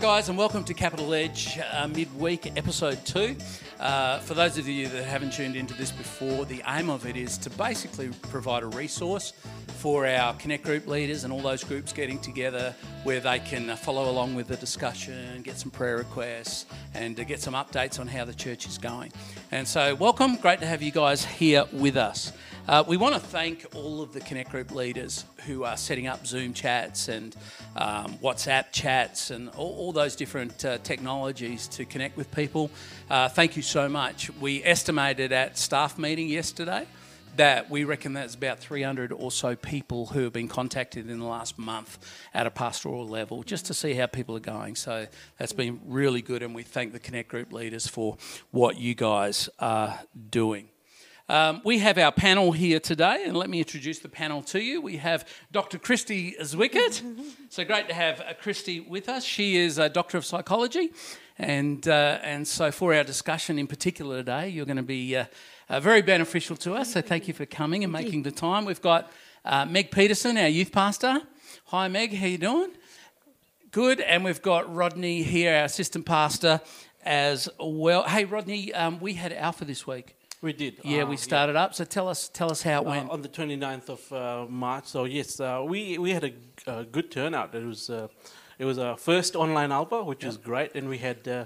guys, and welcome to Capital Edge uh, Midweek, Episode 2. Uh, for those of you that haven't tuned into this before, the aim of it is to basically provide a resource for our Connect group leaders and all those groups getting together where they can uh, follow along with the discussion, get some prayer requests, and uh, get some updates on how the church is going. And so, welcome. Great to have you guys here with us. Uh, we want to thank all of the Connect Group leaders who are setting up Zoom chats and um, WhatsApp chats and all, all those different uh, technologies to connect with people. Uh, thank you so much. We estimated at staff meeting yesterday that we reckon that's about 300 or so people who have been contacted in the last month at a pastoral level just to see how people are going. So that's been really good, and we thank the Connect Group leaders for what you guys are doing. Um, we have our panel here today, and let me introduce the panel to you. We have Dr. Christy Zwickert. so great to have uh, Christy with us. She is a doctor of psychology, and uh, and so for our discussion in particular today, you're going to be uh, uh, very beneficial to us. So thank you for coming and making the time. We've got uh, Meg Peterson, our youth pastor. Hi, Meg. How you doing? Good. And we've got Rodney here, our assistant pastor, as well. Hey, Rodney, um, we had Alpha this week. We did. Yeah, uh, we started up. So tell us, tell us how it uh, went. on the 29th of uh, March. So yes, uh, we we had a, a good turnout. It was uh, it was our first online alpha, which was great, and we had uh,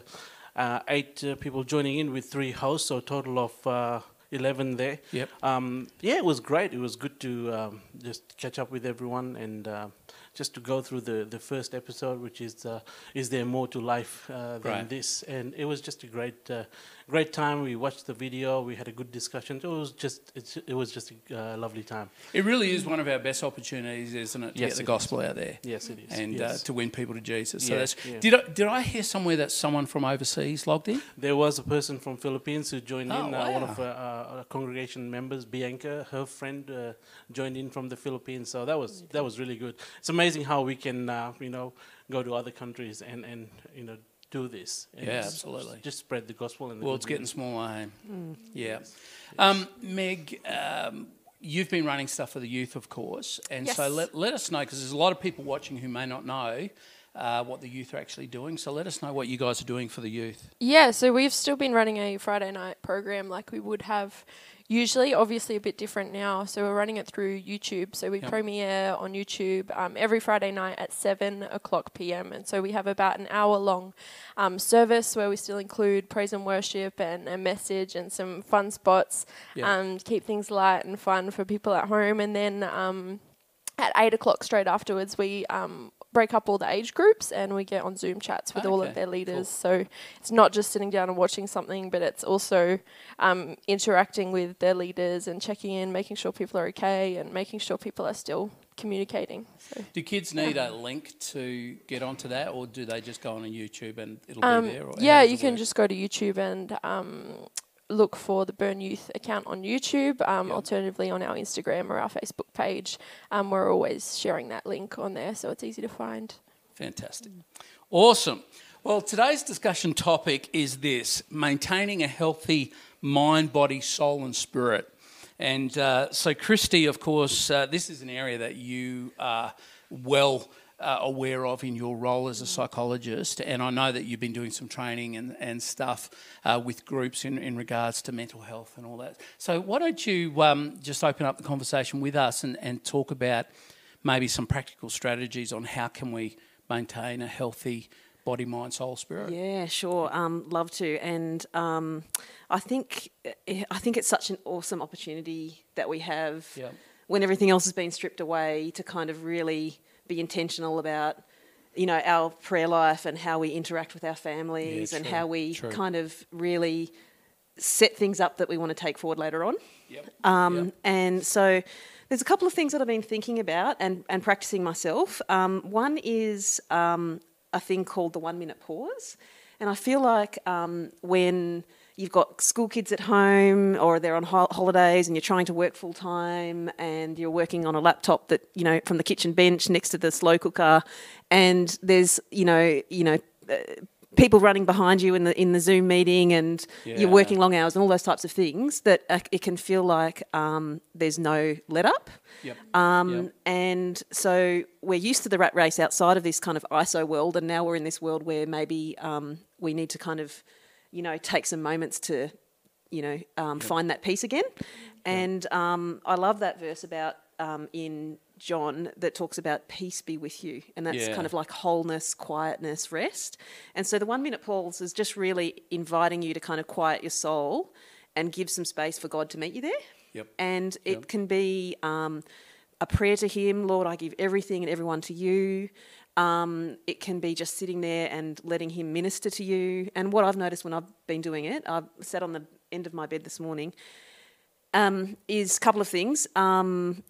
uh, eight uh, people joining in with three hosts, so a total of. Uh, 11 there. Yep. Um, yeah, it was great. It was good to um, just catch up with everyone and uh, just to go through the, the first episode, which is uh, is there more to life uh, than Right. this? And it was just a great uh, great time. We watched the video. We had a good discussion. It was just it's, it was just a uh, lovely time. It really is one of our best opportunities, isn't it, to Yes, get the gospel out there Yes, it is. and yes. uh, to win people to Jesus. So Yeah, that's, yeah. did I, did I hear somewhere that someone from overseas logged in? There was a person from Philippines who joined Oh, in. Uh, one wow. of our congregation members, Bianca, her friend, uh, joined in from the Philippines. So that was that was really good. It's amazing how we can, uh, you know, go to other countries and and you know do this. And Yeah, absolutely. Just spread the gospel and the Well, it's getting news. smaller. eh? Yeah. Um, Meg, um, you've been running stuff for the youth, of course. And so let, let us know, because there's a lot of people watching who may not know uh, what the youth are actually doing. So let us know what you guys are doing for the youth. Yeah, so we've still been running a Friday night program like we would have usually, obviously a bit different now. So we're running it through YouTube. So we Yep. premiere on YouTube um, every Friday night at 7 o'clock p.m. And so we have about an hour long um, service where we still include praise and worship and a message and some fun spots Yeah. um, keep things light and fun for people at home. And then um, at 8 o'clock straight afterwards, we um, break up all the age groups and we get on Zoom chats with all of their cool. leaders. So it's not just sitting down and watching something, but it's also um, interacting with their leaders and checking in, making sure people are okay, and making sure people are still communicating. So. Do kids need a link to get onto that, or do they just go on a YouTube and it'll Um, be there? Or yeah, you can work? just go to YouTube and um, look for the Burn Youth account on YouTube. Um, Yep. Alternatively, on our Instagram or our Facebook page, um, we're always sharing that link on there, so it's easy to find. Fantastic. Awesome. Well, today's discussion topic is this maintaining a healthy mind, body, soul, and spirit. And uh, so, Christy, of course, uh, this is an area that you are well uh, aware of in your role as a psychologist. And I know that you've been doing some training and, and stuff uh, with groups in, in regards to mental health and all that. So, why don't you um, just open up the conversation with us and, and talk about maybe some practical strategies on how can we maintain a healthy body, mind, soul, spirit. Yeah, sure. Um, love to, and um, I think eh, I think it's such an awesome opportunity that we have Yeah. when everything else has been stripped away to kind of really be intentional about you know our prayer life and how we interact with our families and true, how we true. kind of really set things up that we want to take forward later on. Yep. Um, Yep. And so there's a couple of things that I've been thinking about and, and practicing myself. Um, one is um, a thing called the one minute pause. And I feel like um, when you've got school kids at home or they're on ho- holidays and you're trying to work full time and you're working on a laptop that, you know, from the kitchen bench next to the slow cooker and there's, you know, you know, uh, people running behind you in the in the Zoom meeting, and Yeah. you're working long hours and all those types of things. That uh, it can feel like um, there's no let up. Yep. Um, Yep. And so we're used to the rat race outside of this kind of ISO world, and now we're in this world where maybe um, we need to kind of, you know, take some moments to, you know, um, find that peace again. And um, I love that verse about um, in John that talks about peace be with you, and that's Yeah. kind of like wholeness, quietness, rest. And so the one minute pause is just really inviting you to kind of quiet your soul and give some space for God to meet you there. Yep. And it Yep. can be um, a prayer to Him, Lord, I give everything and everyone to you. Um, it can be just sitting there and letting Him minister to you. And what I've noticed when I've been doing it, I've sat on the end of my bed this morning, um, is a couple of things. Um,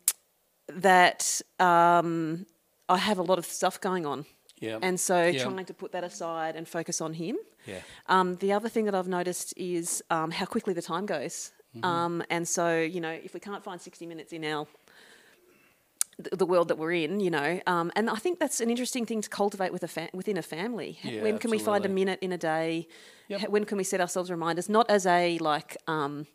that um, I have a lot of stuff going on. Yeah. And so Yeah. trying to put that aside and focus on Him. Yeah. Um, the other thing that I've noticed is um, how quickly the time goes. Mm-hmm. Um, and so, you know, if we can't find 60 minutes in our the, world that we're in, you know, um, and I think that's an interesting thing to cultivate with a fa- within a family. Yeah, when can we find a minute in a day? Yep. When can we set ourselves reminders, not as a like um,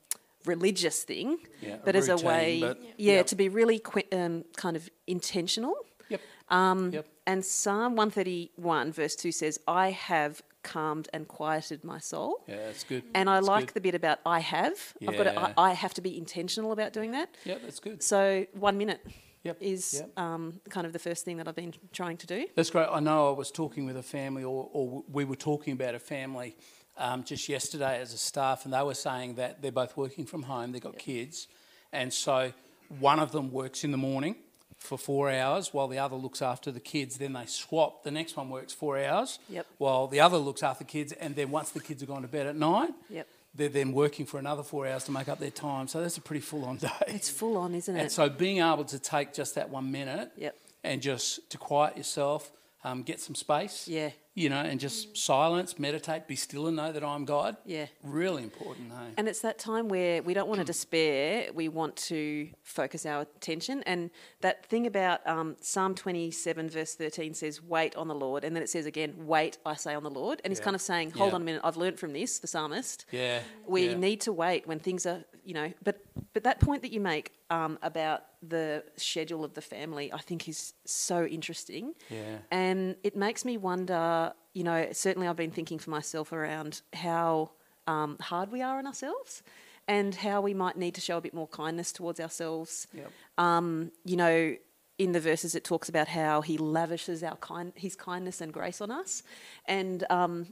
religious thing, Yeah, a but as a way, but- yeah, Yep. to be really qui- um, kind of intentional. Yep. Um, Yep. And Psalm 131, verse 2 says, I have calmed and quieted my soul. Yeah, that's good. And I That's like good. the bit about I have. Yeah. I've got to, I, I have to be intentional about doing that. Yeah, that's good. So one minute Yep. is Yep. um, kind of the first thing that I've been trying to do. That's great. I know I was talking with a family, or, or we were talking about a family um, just yesterday as a staff, and they were saying that they're both working from home, they've got kids, and so one of them works in the morning for four hours while the other looks after the kids. Then they swap. The next one works four hours Yep. while the other looks after the kids, and then once the kids are gone to bed at night, Yep. They're then working for another four hours to make up their time. So that's a pretty full on day. It's full on, isn't it? And so being able to take just that one minute Yep. and just to quiet yourself, um, get some space, Yeah. You know, and just silence, meditate, be still and know that I'm God. Yeah. Really important, hey? And it's that time where we don't want to despair, we want to focus our attention. And that thing about um, Psalm 27, verse 13 says, Wait on the Lord. And then it says again, Wait, I say on the Lord. And he's Yeah. kind of saying, Hold Yeah. on a minute, I've learned from this, the psalmist. Yeah. We yeah. need to wait when things are, you know, but but that point that you make um, about the schedule of the family, I think is so interesting. Yeah. And it makes me wonder, you know, certainly I've been thinking for myself around how um, hard we are on ourselves and how we might need to show a bit more kindness towards ourselves. Yep. Um, you know, in the verses it talks about how he lavishes our kind, his kindness and grace on us. And um,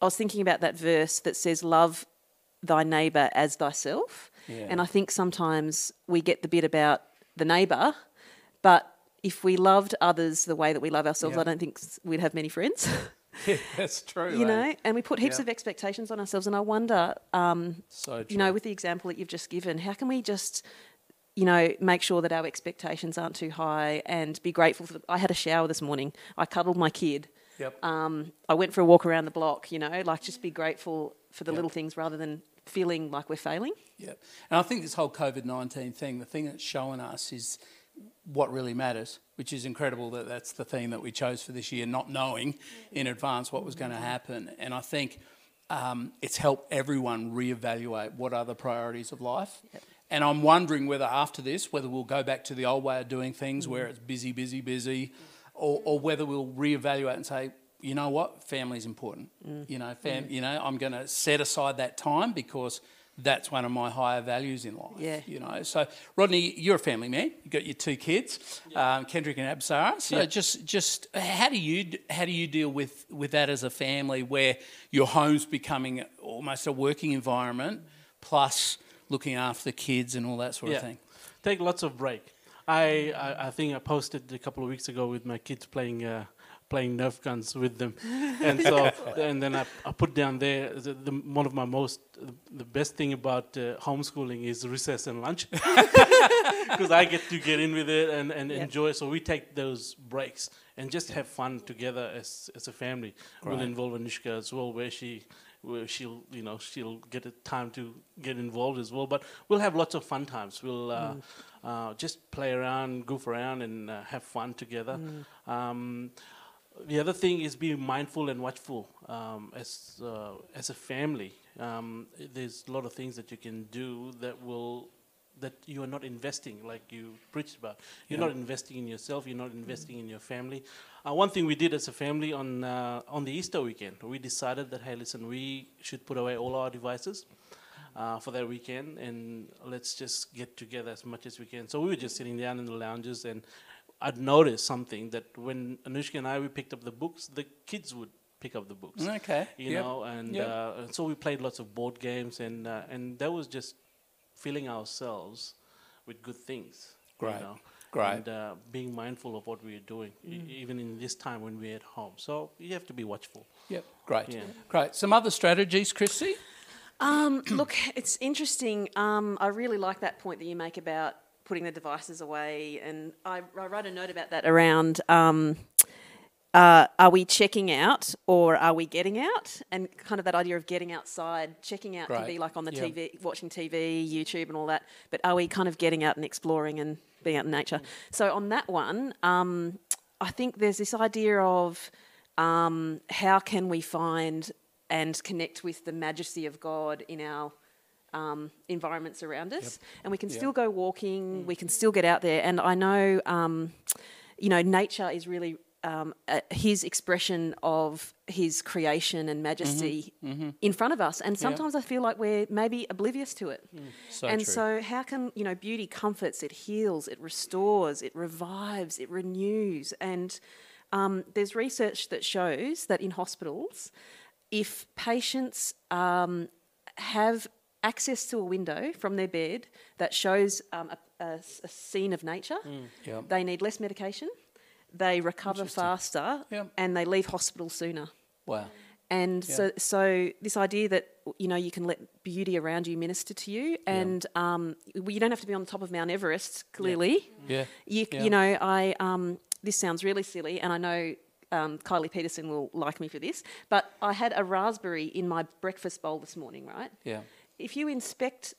I was thinking about that verse that says, Love thy neighbour as thyself. Yeah. And I think sometimes we get the bit about the neighbour, but if we loved others the way that we love ourselves, Yeah. I don't think we'd have many friends. Yeah, that's true. you eh? know, and we put heaps Yeah. of expectations on ourselves. And I wonder, um, So you know, with the example that you've just given, how can we just, you know, make sure that our expectations aren't too high and be grateful for. The, I had a shower this morning. I cuddled my kid. Yep. Um, I went for a walk around the block. You know, like just be grateful for the Yep. little things rather than feeling like we're failing. Yep. And I think this whole COVID 19 thing, the thing that's showing us is what really matters, which is incredible that that's the theme that we chose for this year, not knowing in advance what was going to mm-hmm. happen. And I think um, it's helped everyone reevaluate what are the priorities of life. And I'm wondering whether after this, whether we'll go back to the old way of doing things where mm-hmm. it's busy, busy, busy, mm-hmm. or, or whether we'll reevaluate and say, you know what, family's important. Mm. You know, fam, mm. you know, I'm going to set aside that time because that's one of my higher values in life. Yeah. You know, so Rodney, you're a family man. You've got your two kids, um, Kendrick and Absara. So Yeah. just, just how do you how do you deal with with that as a family, where your home's becoming almost a working environment, plus looking after the kids and all that sort of thing. Take lots of break. I, I I think I posted a couple of weeks ago with my kids playing uh, playing Nerf guns with them, and so and then I, I put down there the, the, one of my most the best thing about uh, homeschooling is recess and lunch because I get to get in with it and, and Yeah. enjoy. So we take those breaks and just have fun together as as a family. We'll involve Anushka as well, where she where she'll you know she'll get a time to get involved as well. But we'll have lots of fun times. We'll uh, uh, just play around, goof around, and uh, have fun together. Um, the other thing is being mindful and watchful um, as uh, as a family. Um, there's a lot of things that you can do that will that you are not investing, like you preached about. You're Yeah. not investing in yourself. You're not investing in your family. Uh, one thing we did as a family on uh, on the Easter weekend, we decided that hey, listen, we should put away all our devices. Uh, for that weekend, and let's just get together as much as we can. So we were just sitting down in the lounges, and I'd noticed something that when Anushka and I we picked up the books, the kids would pick up the books Okay. you Yep. know, and, Yep. uh, and so we played lots of board games, and uh, and that was just filling ourselves with good things. Great. You know, Great. And uh, being mindful of what we are doing, e- even in this time when we're at home. So you have to be watchful. Yep. Great. Yeah. Great. Some other strategies, Christy? Um, look, it's interesting. Um, I really like that point that you make about putting the devices away, and I, I wrote a note about that around. Um, uh, are we checking out or are we getting out? And kind of that idea of getting outside, checking out can be like on the Yeah. TV, watching TV, YouTube, and all that. But are we kind of getting out and exploring and being out in nature? So on that one, um, I think there's this idea of um, how can we find and connect with the majesty of God in our um, environments around us, and we can Yep. still go walking, we can still get out there. And I know, um, you know, nature is really um, uh, his expression of his creation and majesty in front of us, and sometimes I feel like we're maybe oblivious to it. So and true. so, how can you know beauty comforts, it heals, it restores, it revives, it renews, and um, there's research that shows that in hospitals, if patients um, have access to a window from their bed that shows um, a, a a scene of nature, Yep. they need less medication, they recover faster, and they leave hospital sooner. Wow. And so, so this idea that you know you can let beauty around you minister to you, and um, you don't have to be on the top of Mount Everest. Clearly, Yeah. you Yeah. you know I um, this sounds really silly, and I know um, Kylie Peterson will like me for this, but I had a raspberry in my breakfast bowl this morning. Right? Yeah. If you inspect,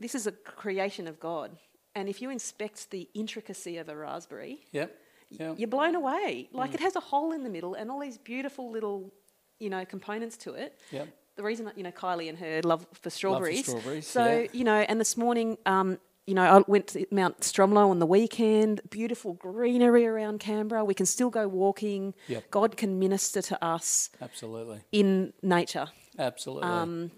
this is a creation of God, and if you inspect the intricacy of a raspberry, Yep. Yep. you're blown away. Mm. Like it has a hole in the middle and all these beautiful little, you know, components to it. Yep. The reason that you know Kylie and her love for strawberries. Love strawberries, So yeah. you know, and this morning, um, you know, I went to Mount Stromlo on the weekend. Beautiful greenery around Canberra. We can still go walking. Yep. God can minister to us Absolutely. in nature. Absolutely. Um,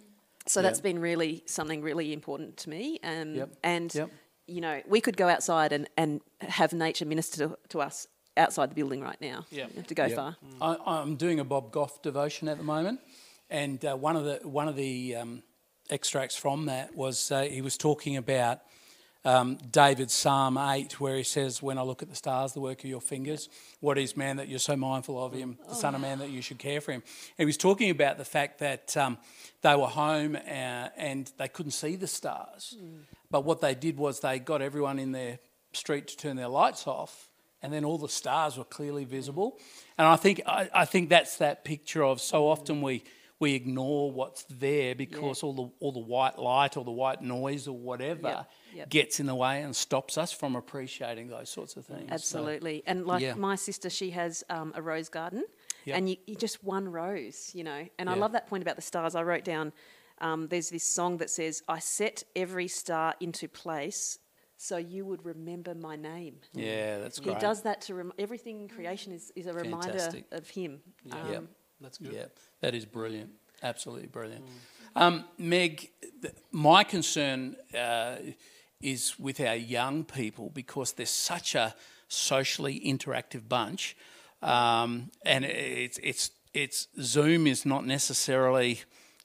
so Yeah. that's been really something really important to me. Um, Yep. And Yep. you know, we could go outside and, and have nature minister to, to us outside the building right now. Yeah. You have to go Yeah. far. I, I'm doing a Bob Goff devotion at the moment, and uh, one of the one of the um, extracts from that was uh, he was talking about um, David's Psalm eight, where he says, "When I look at the stars, the work of your fingers, what is man that you're so mindful of him, the Son of Man that you should care for him?" And he was talking about the fact that um, they were home uh, and they couldn't see the stars, but what they did was they got everyone in their street to turn their lights off and then all the stars were clearly visible. And I think I, I think that's that picture of so often we we ignore what's there because all the all the white light or the white noise or whatever Yep, yep. gets in the way and stops us from appreciating those sorts of things. So, Absolutely. and like yeah. my sister, she has um, a rose garden, Yep. and you, you just one rose, you know. And I love that point about the stars. I wrote down. Um, there's this song that says, "I set every star into place, so you would remember my name." yeah, that's great. He does that to rem- everything in creation is, is a reminder Fantastic. of him. Um, Yep. That's good. Yeah, that is brilliant. Absolutely brilliant. Um, Meg, th- my concern uh, is with our young people because they're such a socially interactive bunch, um, and it's it's it's Zoom is not necessarily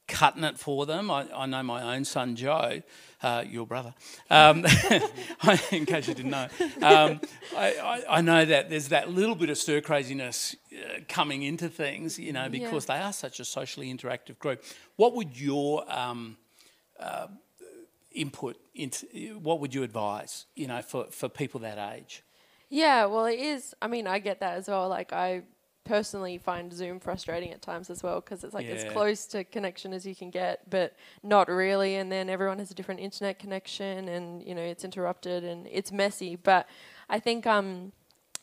cutting it for them. I, I know my own son Joe, uh, your brother, um, in case you didn't know. Um, I, I, I know that there's that little bit of stir craziness uh, coming into things, you know, because they are such a socially interactive group. What would your um, uh, input into? What would you advise, you know, for, for people that age? Yeah, well, it is. I mean, I get that as well. Like, I personally find Zoom frustrating at times as well because it's like as close to connection as you can get, but not really. And then everyone has a different internet connection, and you know it's interrupted and it's messy. But I think um,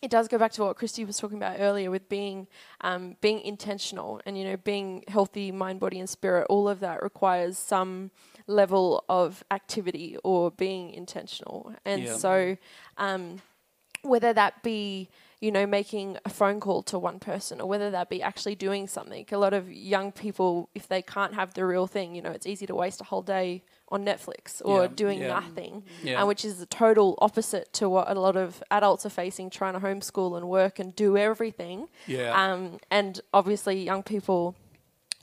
it does go back to what Christy was talking about earlier with being um, being intentional and you know being healthy mind, body, and spirit. All of that requires some level of activity or being intentional, and Yeah. so um, whether that be you know making a phone call to one person or whether that be actually doing something a lot of young people if they can't have the real thing you know it's easy to waste a whole day on netflix or Yeah, doing yeah. nothing Yeah. and which is the total opposite to what a lot of adults are facing trying to homeschool and work and do everything Yeah. um, and obviously young people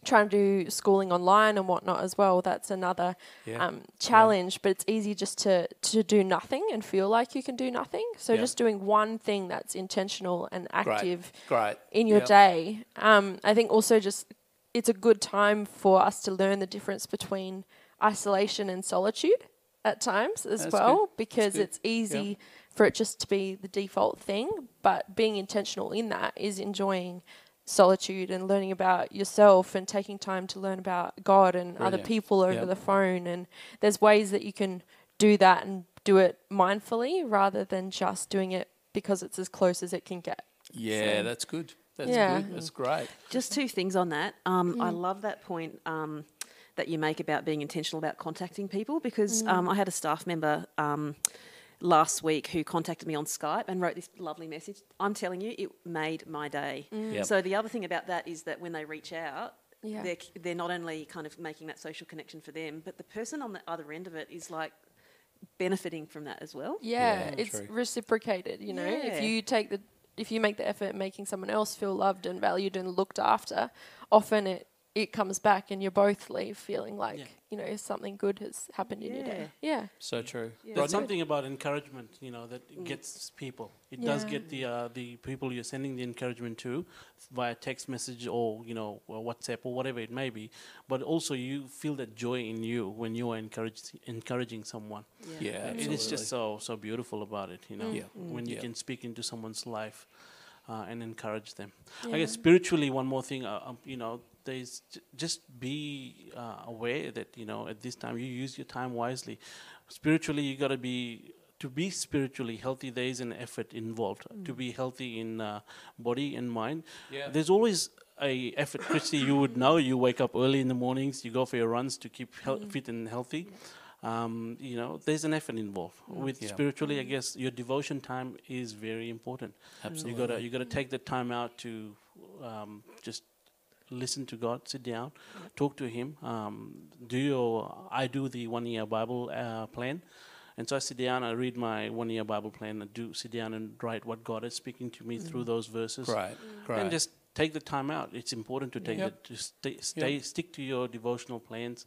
trying to do schooling online and whatnot as well that's another Yeah. um, challenge but it's easy just to to do nothing and feel like you can do nothing so Yeah. just doing one thing that's intentional and active Great. in your day um, i think also just it's a good time for us to learn the difference between isolation and solitude at times as That's well good. because it's easy for it just to be the default thing but being intentional in that is enjoying solitude and learning about yourself and taking time to learn about god and other people over Yep. the phone and there's ways that you can do that and do it mindfully rather than just doing it because it's as close as it can get Yeah, So- that's good. That's Yeah. good. That's great. Just two things on that. Um, Mm. I love that point um, that you make about being intentional about contacting people Mm. because um, I had a staff member um, last week who contacted me on Skype and wrote this lovely message. I'm telling you, it made my day. Mm. Yep. So the other thing about that is that when they reach out, Yeah. they're, they're not only kind of making that social connection for them, but the person on the other end of it is like benefiting from that as well. Yeah, Yeah, it's true. reciprocated. You know, Yeah. if you take the if you make the effort making someone else feel loved and valued and looked after, often it it comes back and you both leave feeling like Yeah. you know something good has happened in your day. Yeah, So true. Yeah. There's Rodney? something about encouragement, you know, that gets people. It does get the uh, the people you're sending the encouragement to via text message or you know or WhatsApp or whatever it may be. But also you feel that joy in you when you are encouraged, encouraging someone. Yeah. It is just so so beautiful about it, you know, Yeah. when you Yeah. can speak into someone's life uh, and encourage them. I guess spiritually, one more thing, uh, um, you know, there's j- just be uh, aware that you know at this time you use your time wisely. Spiritually, you got to be to be spiritually healthy. There is an effort involved to be healthy in uh, body and mind. Yeah. There's always a effort, Christy. You would know. You wake up early in the mornings. You go for your runs to keep hel- fit and healthy. Um, you know, there's an effort involved. With Yeah. spiritually, I guess your devotion time is very important. Absolutely. You gotta you gotta take the time out to um, just listen to God, sit down, talk to Him. Um, do your I do the one year Bible uh, plan, and so I sit down, I read my one year Bible plan, I do sit down and write what God is speaking to me through those verses, Right, Great. and just take the time out. It's important to take Yep. the to stay, stay stick to your devotional plans,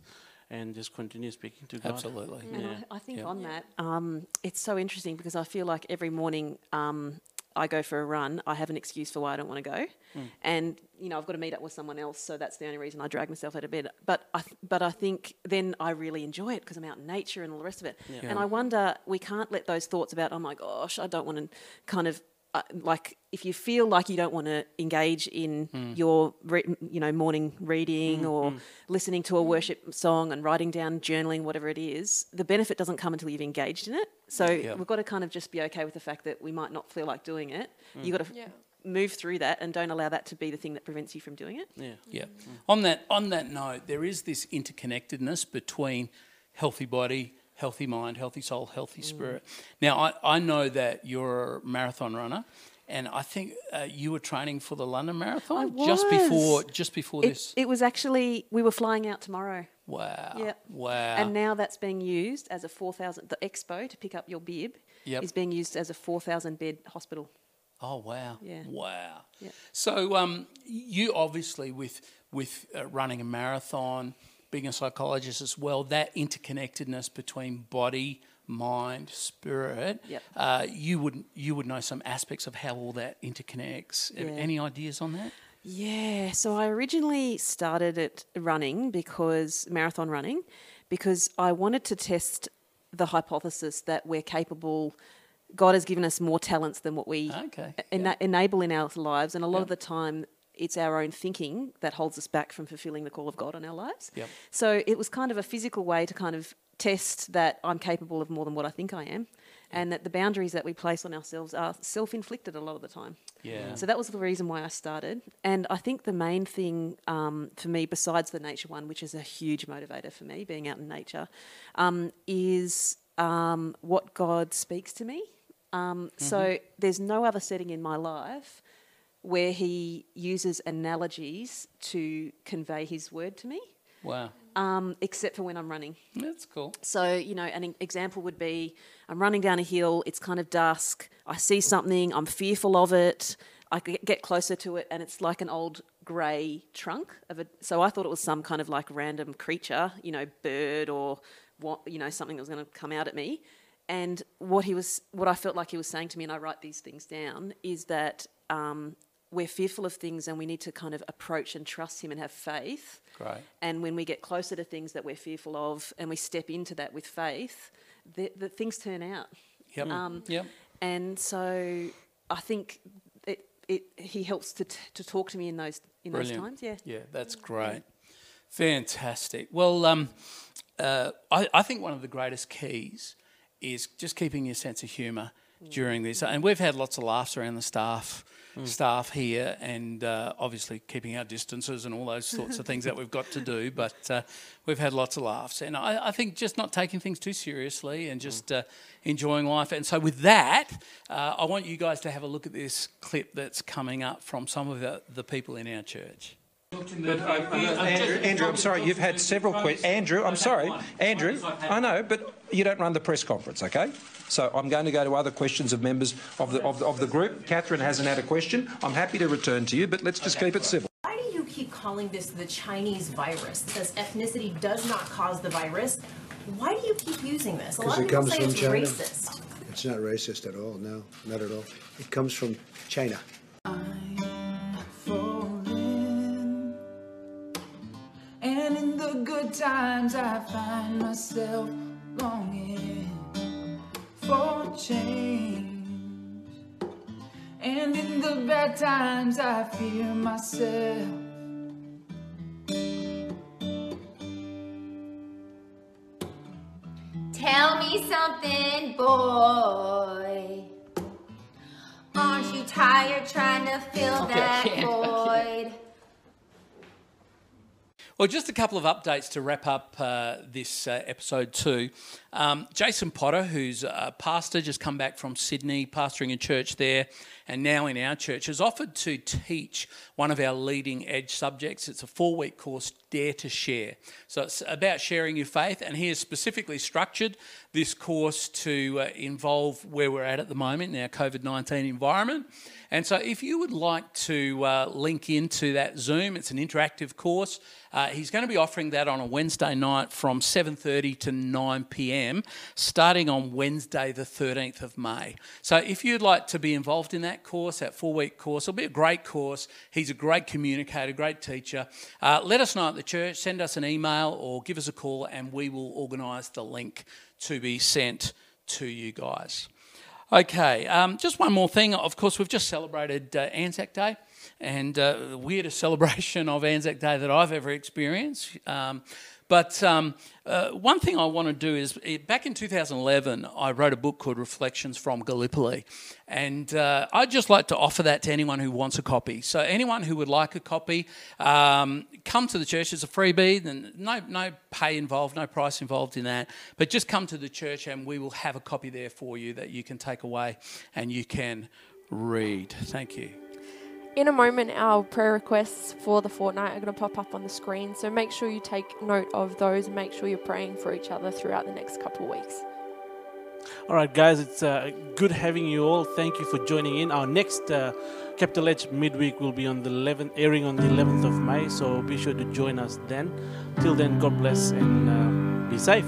and just continue speaking to God. Absolutely. And Yeah. I, I think Yeah. on that, um, it's so interesting because I feel like every morning um, I go for a run, I have an excuse for why I don't want to go, Hmm. and you know I've got to meet up with someone else, so that's the only reason I drag myself out of bed. But I, th- but I think then I really enjoy it because I'm out in nature and all the rest of it. And I wonder we can't let those thoughts about oh my gosh I don't want to kind of uh, like if you feel like you don't want to engage in Hmm. your re- you know morning reading or listening to a worship song and writing down journaling whatever it is the benefit doesn't come until you've engaged in it so Yeah. we've got to kind of just be okay with the fact that we might not feel like doing it you got to Yeah. move through that and don't allow that to be the thing that prevents you from doing it Yeah. Yeah. On that on that note, there is this interconnectedness between healthy body, healthy mind, healthy soul, healthy spirit. Now, I, I know that you're a marathon runner, and I think uh, you were training for the London Marathon just before just before it, this. it was actually we were flying out tomorrow wow. Yeah. Wow. and now that's being used as a 4000 the expo to pick up your bib Yep. is being used as a 4000 bed hospital Oh wow! Yeah. Wow. Yeah. So um, you obviously with with uh, running a marathon, being a psychologist as well, that interconnectedness between body, mind, spirit. Yep. Uh, you would you would know some aspects of how all that interconnects. Yeah. Any ideas on that? Yeah, so I originally started it running because marathon running because I wanted to test the hypothesis that we're capable God has given us more talents than what we Okay, ena- enable in our lives and a lot of the time it's our own thinking that holds us back from fulfilling the call of God on our lives. Yep. So it was kind of a physical way to kind of test that I'm capable of more than what I think I am. and that the boundaries that we place on ourselves are self-inflicted a lot of the time. Yeah. So that was the reason why I started. And I think the main thing um, for me, besides the nature one, which is a huge motivator for me, being out in nature, um, is um, what God speaks to me. Um, So there's no other setting in my life where He uses analogies to convey His word to me, Wow. um, except for when I'm running. That's cool. So, you know, an example would be I'm running down a hill, it's kind of dusk, I see something, I'm fearful of it, I get closer to it, and it's like an old grey trunk of a. So I thought it was some kind of like random creature, you know, bird or what, you know, something that was going to come out at me. And what he was, what I felt like he was saying to me, and I write these things down, is that um, we're fearful of things and we need to kind of approach and trust him and have faith. Great. And when we get closer to things that we're fearful of and we step into that with faith, the, the things turn out. Yep. Um, yep. And so I think it, it, he helps to, t- to talk to me in those, in those times. Yeah. Yeah, that's great. Fantastic. Well, um, uh, I, I think one of the greatest keys is just keeping your sense of humour during this. And we've had lots of laughs around the staff staff here, and uh, obviously keeping our distances and all those sorts of things that we've got to do. But uh, we've had lots of laughs, and I, I think just not taking things too seriously and just uh, enjoying life. And so, with that, uh, I want you guys to have a look at this clip that's coming up from some of the, the people in our church. But I, I know, Andrew, Andrew, I'm sorry, you've had several questions. Andrew, I'm sorry, Andrew, I know, but you don't run the press conference, okay? So I'm going to go to other questions of members of the, of the, of the group. Catherine hasn't had a question. I'm happy to return to you, but let's just keep it civil. Why do you keep calling this the Chinese virus? It says ethnicity does not cause the virus. Why do you keep using this? A lot of Because it people comes say from it's China. racist. It's not racist at all. No, not at all. It comes from China. falling. The good times, I find myself longing for change. And in the bad times, I fear myself. Tell me something, boy. Aren't you tired trying to fill that void? Well, just a couple of updates to wrap up uh, this uh, episode two. Um, Jason Potter, who's a pastor, just come back from Sydney, pastoring a church there, and now in our church, has offered to teach one of our leading edge subjects. It's a four week course, Dare to Share. So it's about sharing your faith, and he has specifically structured this course to uh, involve where we're at at the moment in our COVID 19 environment. And so, if you would like to uh, link into that Zoom, it's an interactive course. Uh, he's going to be offering that on a Wednesday night from 7:30 to 9 p.m. starting on Wednesday the 13th of May. So if you'd like to be involved in that course, that four-week course, it'll be a great course. He's a great communicator, great teacher. Uh, let us know at the church, send us an email or give us a call and we will organise the link to be sent to you guys. Okay, um, just one more thing. Of course, we've just celebrated uh, Anzac Day, and uh, the weirdest celebration of Anzac Day that I've ever experienced. Um, but um, uh, one thing I want to do is eh, back in 2011, I wrote a book called Reflections from Gallipoli. And uh, I'd just like to offer that to anyone who wants a copy. So, anyone who would like a copy, um, come to the church. It's a freebie, and no, no pay involved, no price involved in that. But just come to the church, and we will have a copy there for you that you can take away and you can read. Thank you. In a moment, our prayer requests for the fortnight are going to pop up on the screen. So make sure you take note of those and make sure you're praying for each other throughout the next couple of weeks. All right, guys, it's uh, good having you all. Thank you for joining in. Our next uh, Capital Edge midweek will be on the 11th, airing on the 11th of May. So be sure to join us then. Till then, God bless and uh, be safe.